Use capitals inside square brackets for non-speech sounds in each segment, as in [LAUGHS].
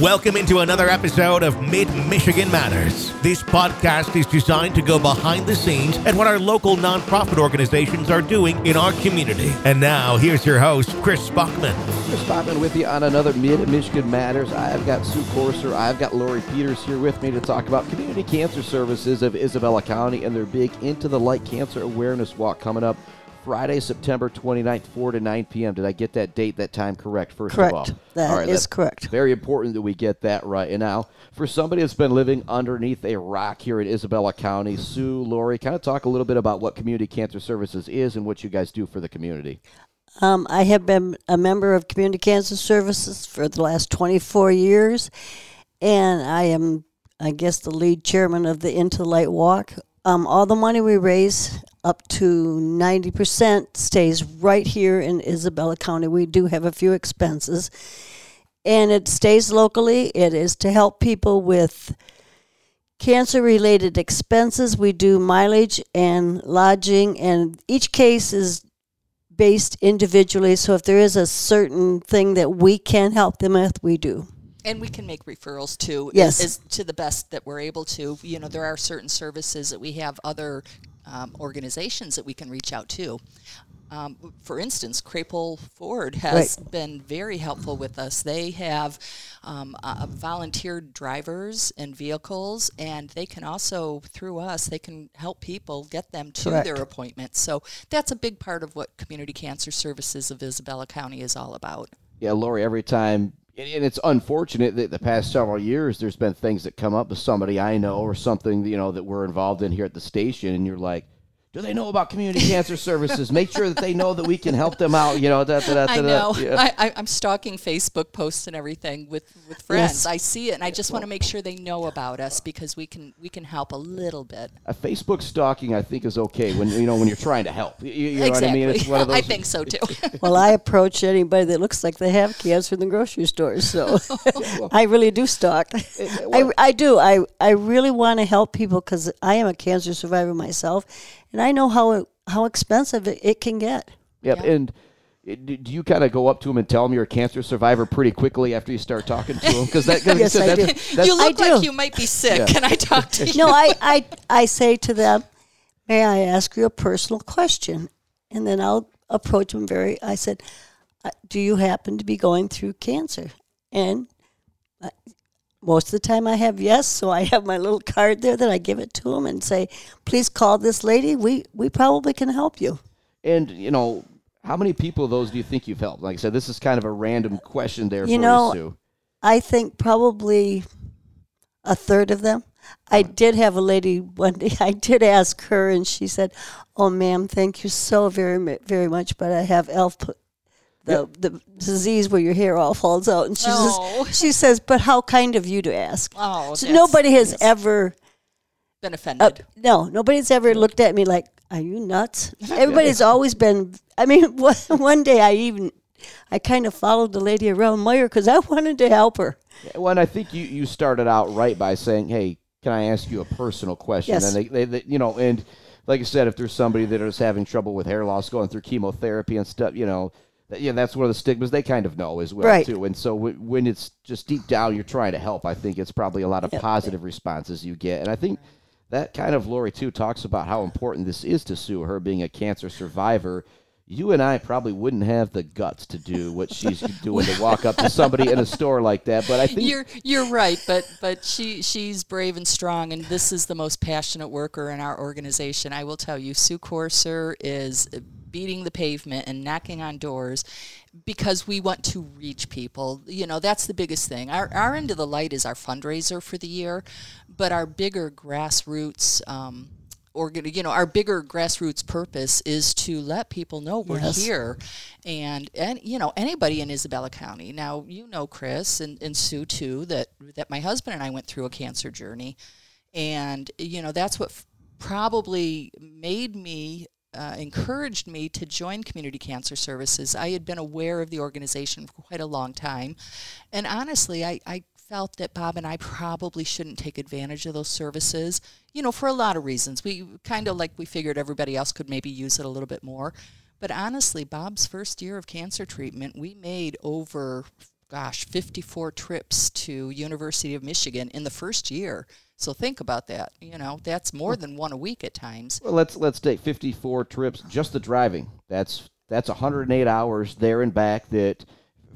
Welcome into another episode of Mid Michigan Matters. This podcast is designed to go behind the scenes at what our local nonprofit organizations are doing in our community. And now, here's your host, Chris Spockman. Chris Spockman with you on another Mid Michigan Matters. I've got Sue Corser, I've got Lori Peters here with me to talk about Community Cancer Services of Isabella County and their big Into the Light Cancer Awareness Walk coming up Friday, September 29th, 4 to 9 p.m. Did I get that date, that time correct, first correct. of all? That all right, is correct. Very important that we get that right. And now, for somebody that's been living underneath a rock here in Isabella County, Sue, Lori, kind of talk a little bit about what Community Cancer Services is and what you guys do for the community. Um, I have been a member of Community Cancer Services for the last 24 years, and I am, I guess, the lead chairman of the Into Light Walk. Um, all the money we raise, up to 90%, stays right here in Isabella County. We do have a few expenses, and it stays locally. It is to help people with cancer related expenses. We do mileage and lodging, and each case is based individually. So if there is a certain thing that we can help them with, we do. And we can make referrals too. Yes. Is, to the best that we're able to. You know, there are certain services that we have other um, organizations that we can reach out to. Um, for instance, Krapohl Ford has Right. been very helpful with us. They have um, uh, volunteered drivers and vehicles, and they can also, through us, they can help people get them to Correct. their appointments. So that's a big part of what Community Cancer Services of Isabella County is all about. Yeah, Lori, every time, and it's unfortunate that the past several years there's been things that come up with somebody I know or something, you know, that we're involved in here at the station, and you're like, do they know about community cancer services? Make sure that they know that we can help them out, you know. Da, da, da, da, I know. Yeah. I, I, I'm stalking Facebook posts and everything with, with friends. Yes. I see it, and I just want to make sure they know about us because we can we can help a little bit. A Facebook stalking, I think, is okay when you know when you're trying to help. You, you know exactly. what I mean? It's one of those. [LAUGHS] I think so too. [LAUGHS] Well, I approach anybody that looks like they have cancer in the grocery store, so [LAUGHS] I really do stalk. Eh, eh, I, I do. I, I really want to help people because I am a cancer survivor myself, and I know how how expensive it, it can get. Yep. Yeah. And do do you kind of go up to them and tell them you're a cancer survivor pretty quickly after you start talking to them? Because that, cause [LAUGHS] Yes, I that's, do. [LAUGHS] that's, you look I like do. you might be sick. Yeah. Can I talk to you? No, I, I, I say to them, may I ask you a personal question? And then I'll approach them very, I said, uh, do you happen to be going through cancer? And uh, most of the time I have yes, so I have my little card there that I give it to them and say, please call this lady. We, we probably can help you. And you know, how many people of those do you think you've helped? Like I said, this is kind of a random question there You for know, you, I think probably a third of them. I did have a lady one day. [LAUGHS] I did ask her, and she said, "Oh, ma'am, thank you so very very much, but I have elf." P- The, the disease where your hair all falls out, and she Oh. says, [LAUGHS] she says, but how kind of you to ask. Oh, so that's- nobody has ever, been uh, offended. no, nobody's ever looked at me like, "Are you nuts?" [LAUGHS] Everybody's always been. I mean, [LAUGHS] one, one day I even, I kind of followed the lady around Meijer because I wanted to help her. Well, and I think you, you started out right by saying, "Hey, can I ask you a personal question?" Yes. And they, they, they, you know, and like I said, if there's somebody that is having trouble with hair loss, going through chemotherapy and stuff, you know, that, yeah, that's one of the stigmas they kind of know as well Right. too. And so w- when it's just deep down, you're trying to help. I think it's probably a lot of positive responses you get, and I think that kind of Lori too talks about how important this is to Sue, her being a cancer survivor. You and I probably wouldn't have the guts to do what she's [LAUGHS] doing to walk up to somebody in a store like that. But I think You're you're right, but but she she's brave and strong, and this is the most passionate worker in our organization. I will tell you, Sue Corser is beating the pavement and knocking on doors because we want to reach people. You know, that's the biggest thing. Our our Into the Light is our fundraiser for the year, but our bigger grassroots. Um, organ, you know, our bigger grassroots purpose is to let people know we're Yes. here, and and you know anybody in Isabella County. Now you know Chris and, and Sue too that that my husband and I went through a cancer journey, and you know that's what f- probably made me. Uh, encouraged me to join Community Cancer Services. I had been aware of the organization for quite a long time. And honestly, I, I felt that Bob and I probably shouldn't take advantage of those services, you know, for a lot of reasons. We kind of like we figured everybody else could maybe use it a little bit more. But honestly, Bob's first year of cancer treatment, we made over gosh, 54 trips to University of Michigan in the first year. So think about that. You know, that's more than one a week at times. Well, let's let's take 54 trips just the driving. That's that's 108 hours there and back. That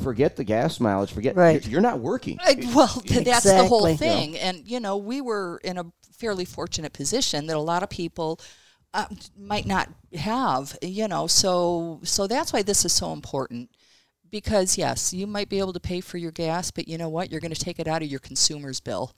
forget the gas mileage. Forget Right. you're, you're not working. Well, [LAUGHS] th- that's the whole Exactly. thing. And, you know, we were in a fairly fortunate position that a lot of people uh, might not have, you know, so so that's why this is so important. Because, yes, you might be able to pay for your gas, but you know what? You're going to take it out of your consumer's bill.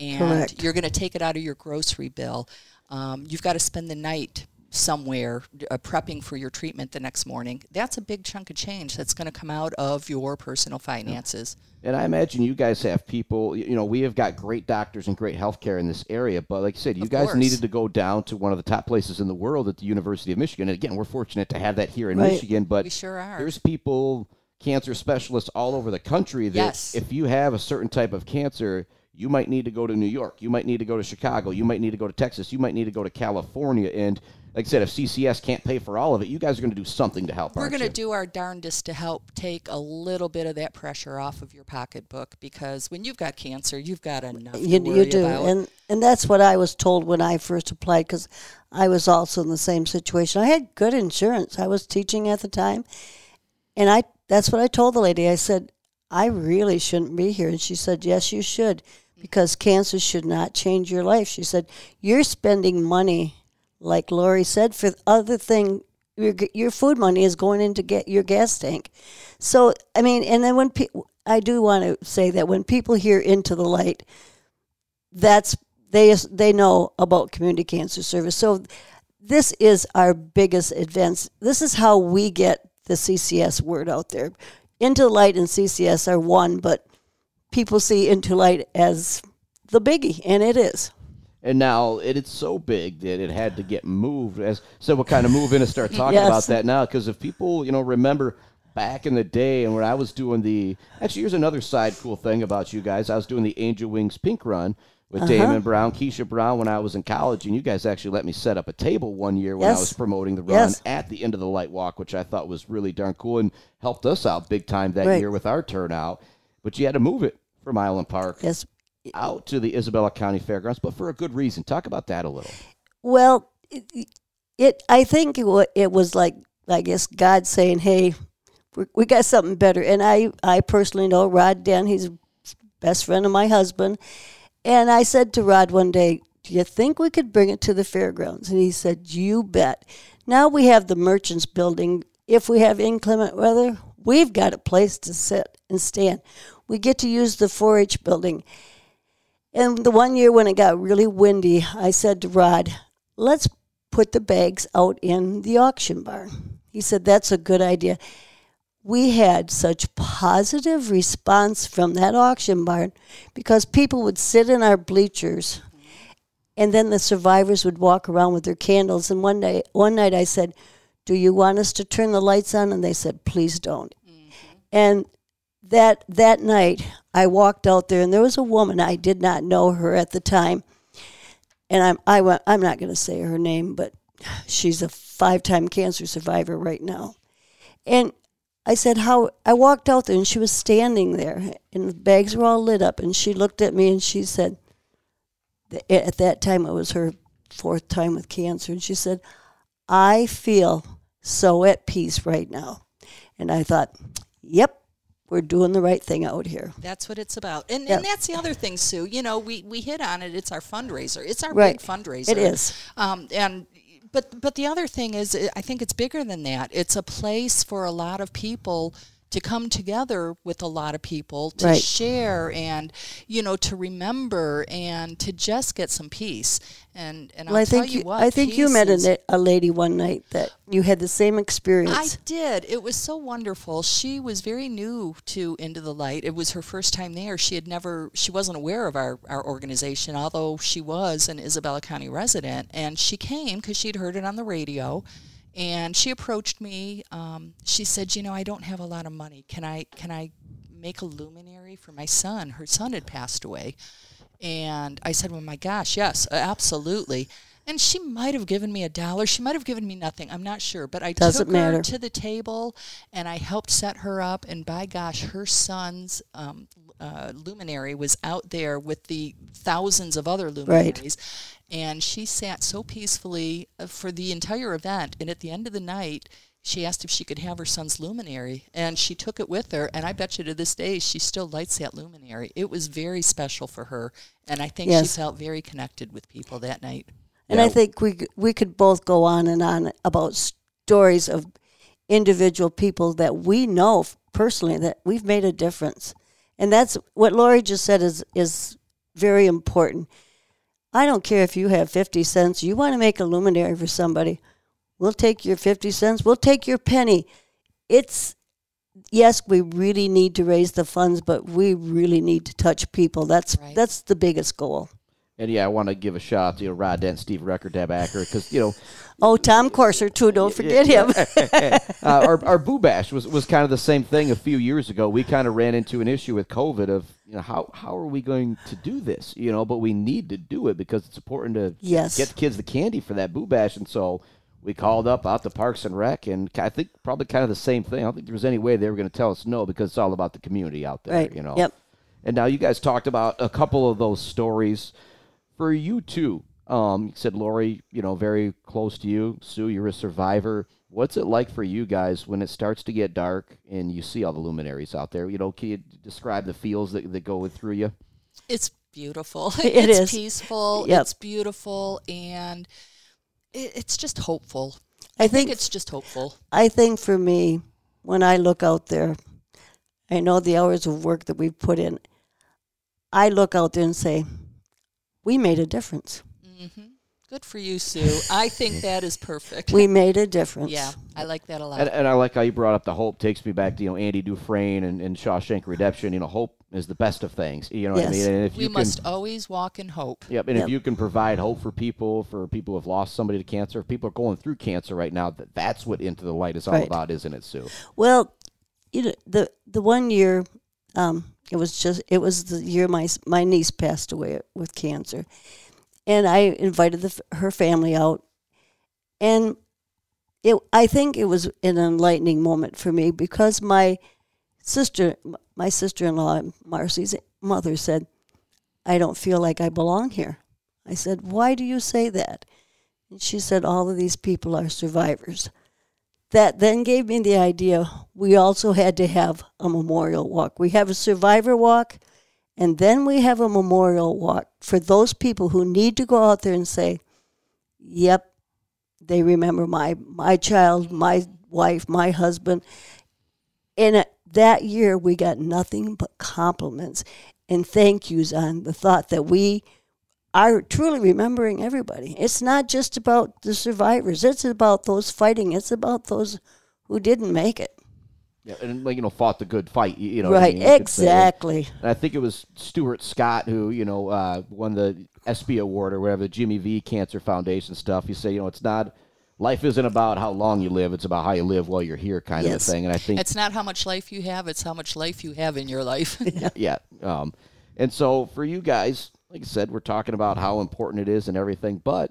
And Correct. you're going to take it out of your grocery bill. Um, you've got to spend the night somewhere uh, prepping for your treatment the next morning. That's a big chunk of change that's going to come out of your personal finances. And I imagine you guys have people, you know, we have got great doctors and great healthcare in this area, but like I said, you Of guys course. needed to go down to one of the top places in the world at the University of Michigan. And again, we're fortunate to have that here in Right. Michigan, but We sure are. there's people, cancer specialists all over the country that Yes. if you have a certain type of cancer, you might need to go to New York, you might need to go to Chicago, you might need to go to Texas, you might need to go to California. And like I said, if CCS can't pay for all of it, you guys are going to do something to help. We're going to do our darndest to help take a little bit of that pressure off of your pocketbook because when you've got cancer, you've got enough You, to worry you do, about. and and that's what I was told when I first applied because I was also in the same situation. I had good insurance. I was teaching at the time, and I that's what I told the lady. I said I really shouldn't be here, and she said yes, you should because cancer should not change your life. She said you're spending money, like Lori said, for other thing. Your, your food money is going into get your gas tank. So I mean, and then when people, I do want to say that when people hear into the light, that's they they know about community cancer service. So this is our biggest advance. This is how we get the CCS word out there. Into Light and CCS are one, but people see Into Light as the biggie, and it is. And now it, it's so big that it had to get moved. As so, we'll kind of move in and start talking Yes. about that now. Because if people, you know, remember back in the day and when I was doing the actually, here's another side cool thing about you guys. I was doing the Angel Wings Pink Run with Uh-huh. Damon Brown, Keisha Brown when I was in college, and you guys actually let me set up a table one year when I was promoting the run Yes. at the Into the Light walk, which I thought was really darn cool and helped us out big time that Right. year with our turnout. But you had to move it from Island Park Yes. out to the Isabella County Fairgrounds, but for a good reason. Talk about that a little. Well, it, it I think it, it was like I guess God saying, "Hey, we, we got something better." And I I personally know Rod Den. He's best friend of my husband. And I said to Rod one day, "Do you think we could bring it to the fairgrounds?" And he said, "You bet." Now we have the Merchants Building. If we have inclement weather, we've got a place to sit and stand. We get to use the 4-H building. And the one year when it got really windy, I said to Rod, let's put the bags out in the auction barn. He said, that's a good idea. We had such positive response from that auction barn because people would sit in our bleachers and then the survivors would walk around with their candles. And one day, one night I said, do you want us to turn the lights on? And they said, please don't. Mm-hmm. And that that night I walked out there and there was a woman I did not know her at the time and I'm I went, I'm not going to say her name but she's a five-time cancer survivor right now and I said how I walked out there and she was standing there and the bags were all lit up and she looked at me and she said at that time it was her fourth time with cancer and she said I feel so at peace right now and I thought yep we're doing the right thing out here That's what it's about. And, Yeah. and that's the other thing, Sue. You know, we, we hit on it. It's our fundraiser. It's our Right. big fundraiser. It is. Um, and but but the other thing is, I think it's bigger than that. It's a place for a lot of people to come together with a lot of people to Right. share and you know to remember and to just get some peace. And and well, I tell think you you, what, I think you met a, a lady one night that you had the same experience. I did. It was so wonderful. She was very new to Into the Light. It was her first time there. She had never, she wasn't aware of our, our organization, although she was an Isabella County resident. And she came because she'd heard it on the radio. And she approached me. Um, she said, "You know, I don't have a lot of money. Can I can I make a luminary for my son? Her son had passed away." And I said, "Well, my gosh, yes, absolutely." And she might have given me a dollar. She might have given me nothing. I'm not sure, but I Doesn't took matter. her to the table and I helped set her up. And by gosh, her son's um, uh, luminary was out there with the thousands of other luminaries, right. and she sat so peacefully uh, for the entire event. And at the end of the night. She asked if she could have her son's luminary, and she took it with her. And I bet you to this day, she still lights that luminary. It was very special for her, and I think Yes. she felt very connected with people that night. And I think we we could both go on and on about stories of individual people that we know personally that we've made a difference, and that's what Lori just said is is very important. I don't care if you have fifty cents. You want to make a luminary for somebody, we'll take your fifty cents. We'll take your penny. It's yes, we really need to raise the funds, but we really need to touch people. That's Right. that's the biggest goal. And yeah, I want to give a shout out to you know, Rod Dent, Steve Record, Deb Acker, because you know Oh, Tom Corser too. Don't forget him. [LAUGHS] uh, our our Boo Bash was, was kind of the same thing a few years ago. We kind of ran into an issue with COVID of you know how how are we going to do this? You know, but we need to do it because it's important to Yes. get the kids the candy for that Boo Bash, and so we called up out to Parks and Rec, and I think probably kind of the same thing. I don't think there was any way they were going to tell us no because it's all about the community out there. Right. You know. Yep. And now you guys talked about a couple of those stories. For you too, um, you said Lori, you know, very close to you. Sue, you're a survivor. What's it like for you guys when it starts to get dark and you see all the luminaries out there? You know, can you describe the feels that, that go through you? It's beautiful. [LAUGHS] It it's is. peaceful. Yep. It's beautiful, and it, it's just hopeful. I I think think it's just hopeful. I think for me, when I look out there, I know the hours of work that we've put in. I look out there and say, "We made a difference. Mm-hmm. Good for you, Sue. I think that is perfect. We made a difference." yeah, I like that a lot. And, and I like how you brought up the hope. Takes me back to you know Andy Dufresne and, and Shawshank Redemption. You know, hope is the best of things. You know what I mean? And if we you can, must always walk in hope. Yep, and Yep. if you can provide hope for people, for people who have lost somebody to cancer, if people are going through cancer right now, that that's what Into the Light is all Right. about, isn't it, Sue? Well, you know the the one year, um, it was just it was the year my my niece passed away with cancer, and I invited the, her family out, and it I think it was an enlightening moment for me because my sister my sister in law Marcy's mother said, "I don't feel like I belong here." I said, "Why do you say that?" And she said, "All of these people are survivors." That then gave me the idea we also had to have a memorial walk. We have a survivor walk, and then we have a memorial walk for those people who need to go out there and say, "Yep, they remember my my child, my wife, my husband." And uh, that year, we got nothing but compliments and thank yous on the thought that we are truly remembering everybody. It's not just about the survivors. It's about those fighting. It's about those who didn't make it. Yeah, and like you know, fought the good fight. You, you know, what I right. mean, you exactly. And I think it was Stuart Scott who you know uh, won the ESPY award or whatever, the Jimmy V Cancer Foundation stuff. You say you know it's not. Life isn't about how long you live; it's about how you live while you're here, kind Yes. of a thing. And I think It's not how much life you have; it's how much life you have in your life. [LAUGHS] yeah. Um, and so for you guys, like I said, we're talking about how important it is and everything, but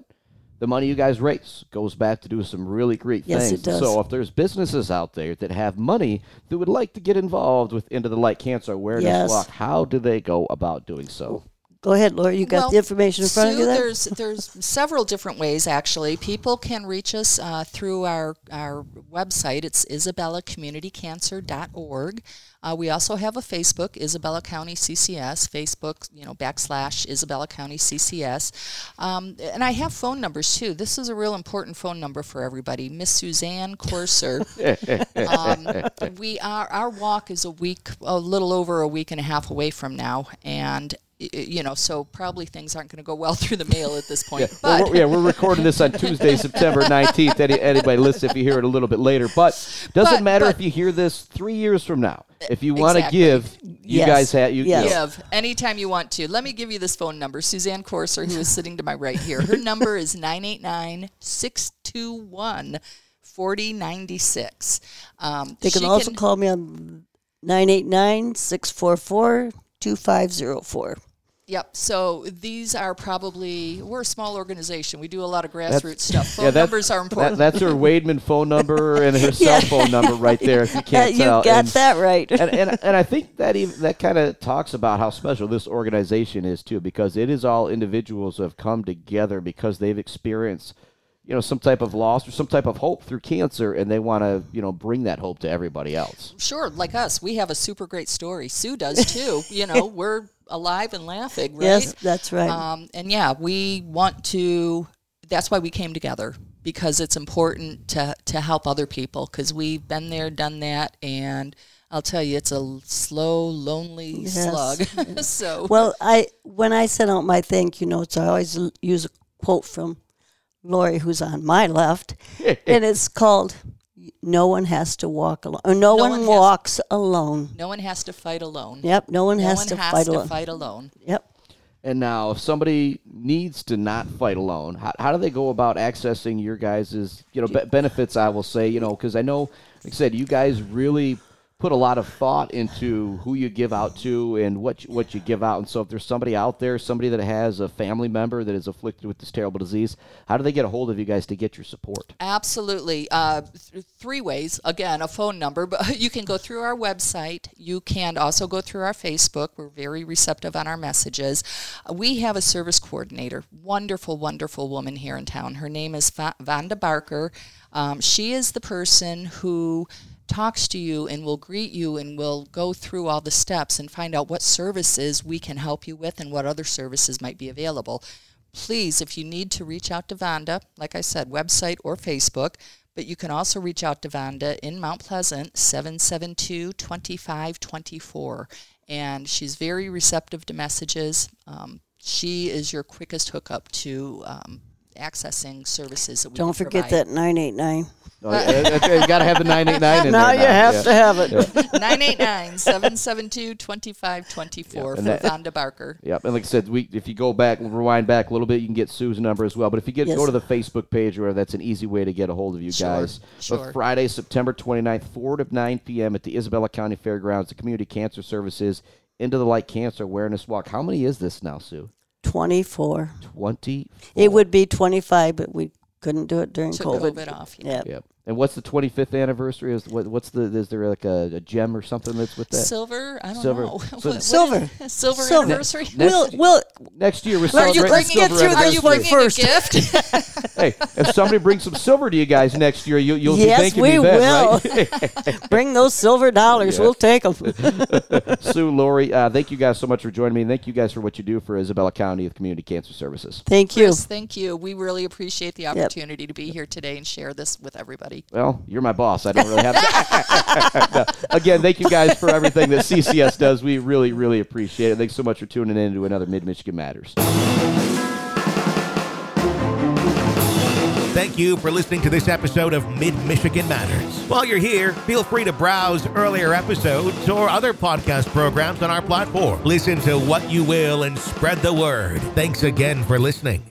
the money you guys raise goes back to do some really great Yes, things. it does. So if there's businesses out there that have money that would like to get involved with Into the Light Cancer Awareness Yes. Walk, how do they go about doing so? Go ahead, Laura. You got Well, the information in front of you there? There's there's several different ways actually. People can reach us uh, through our our website. It's isabellacommunitycancer.org. Uh, we also have a Facebook, Isabella County CCS. Facebook, you know, backslash Isabella County CCS. Um, and I have phone numbers too. This is a real important phone number for everybody. Miss Suzanne Corser. [LAUGHS] um, we are our walk is a week, a little over a week and a half away from now, and y- y- you know, so probably things aren't going to go well [LAUGHS] through the mail at this point. Well, But we're, yeah, we're recording this on Tuesday, [LAUGHS] September 19th. Any, anybody listen if you hear it a little bit later. But doesn't But- matter but- if you hear this three years from now. If you want to Exactly. give, you Yes. guys have you. Yes. you give anytime you want to. Let me give you this phone number. Suzanne Corser, who is [LAUGHS] sitting to my right here. Her number is 989 621 4096. Um, they can she also call me on 989 644 2504. Yep. So these are probably we're a small organization. We do a lot of grassroots [LAUGHS] stuff. Phone numbers are important. That, that's her Weidman phone number and her [LAUGHS] Yeah. cell phone number right there. If you can't [LAUGHS] you tell, got And- that right. and, and and I think that even that kind of talks about how special this organization is too, because it is all individuals who have come together because they've experienced, you know, some type of loss or some type of hope through cancer, and they want to, you know, bring that hope to everybody else. sure, like us, we have a super great story. Sue does [LAUGHS] too. you know, we're alive and laughing, right? Yes, that's right. Um, and yeah, we want to. That's why we came together because it's important to to help other people because we've been there, done that, and I'll tell you, it's a slow, lonely Yes. slug. [LAUGHS] so Well, I when I send out my thank you notes, I always use a quote from Lori, who's on my left, and it's called "No one has to walk alone." Or no, No one, one has- walks alone. no one has to fight alone. Yep, no one No has one to has fight to alone. fight alone. Yep. And now, if somebody needs to not fight alone, how, how do they go about accessing your guys' you know be- benefits? I will say, you know, because I know, like I said, you guys really put a lot of thought into who you give out to and what you, what you give out. And so, if there's somebody out there, somebody that has a family member that is afflicted with this terrible disease, how do they get a hold of you guys to get your support? Absolutely. Uh, th- three ways. Again, a phone number, but [LAUGHS] you can go through our website. You can also go through our Facebook. We're very receptive on our messages. Uh, we have a service coordinator, wonderful, wonderful woman here in town. Her name is Va- Vanda Barker. Um, she is the person who talks to you and will greet you and will go through all the steps and find out what services we can help you with and what other services might be available please, if you need to reach out to Vonda, like I said, website or Facebook, but you can also reach out to Vonda in Mount Pleasant, 772 2524. And she's very receptive to messages. Um, she is your quickest hookup to um, accessing services that we Don't forget provide. that nine eight nine. Oh, yeah, you got to have the 989 in [LAUGHS] Now there. you have yeah. to have it. [LAUGHS] 989 772 2524 for and that- Vonda Barker. Yep, and like I said, we if you go back, and rewind back a little bit, you can get Sue's number as well. But if you get Yes. go to the Facebook page, where that's an easy way to get a hold of you Sure, guys. sure. But Friday, September 29th, 4 to 9 p.m. at the Isabella County Fairgrounds, the Community Cancer Services Into the Light Cancer Awareness Walk. How many is this now, Sue? Twenty four. 20. It would be twenty five, but we couldn't do it during Took COVID. COVID off. Yeah. Yeah. Yep. And what's the 25th anniversary? Is what, what's the is there like a, a gem or something that's with that? Silver? I don't Silver. know. [LAUGHS] So- What- what Silver. is- [LAUGHS] silver. Silver. anniversary? We'll we'll Next year we're Are you celebrating bringing, get through are this you bringing first. a gift? [LAUGHS] Hey, if somebody brings some silver to you guys next year, you, you'll Yes, be thanking we me then, will. right? bring those silver dollars. Yeah. We'll take them. Sue, Lori, uh, thank you guys so much for joining me. Thank you guys for what you do for Isabella County of Community Cancer Services. Thank you. Chris, thank you. We really appreciate the opportunity to be here today and share this with everybody. Well, you're my boss. I don't really have to. [LAUGHS] No. Again, thank you guys for everything that CCS does. We really, really appreciate it. Thanks so much for tuning in to another Mid Michigan Matters. Thank you for listening to this episode of Mid Michigan Matters. While you're here, feel free to browse earlier episodes or other podcast programs on our platform. Listen to what you will and spread the word. Thanks again for listening.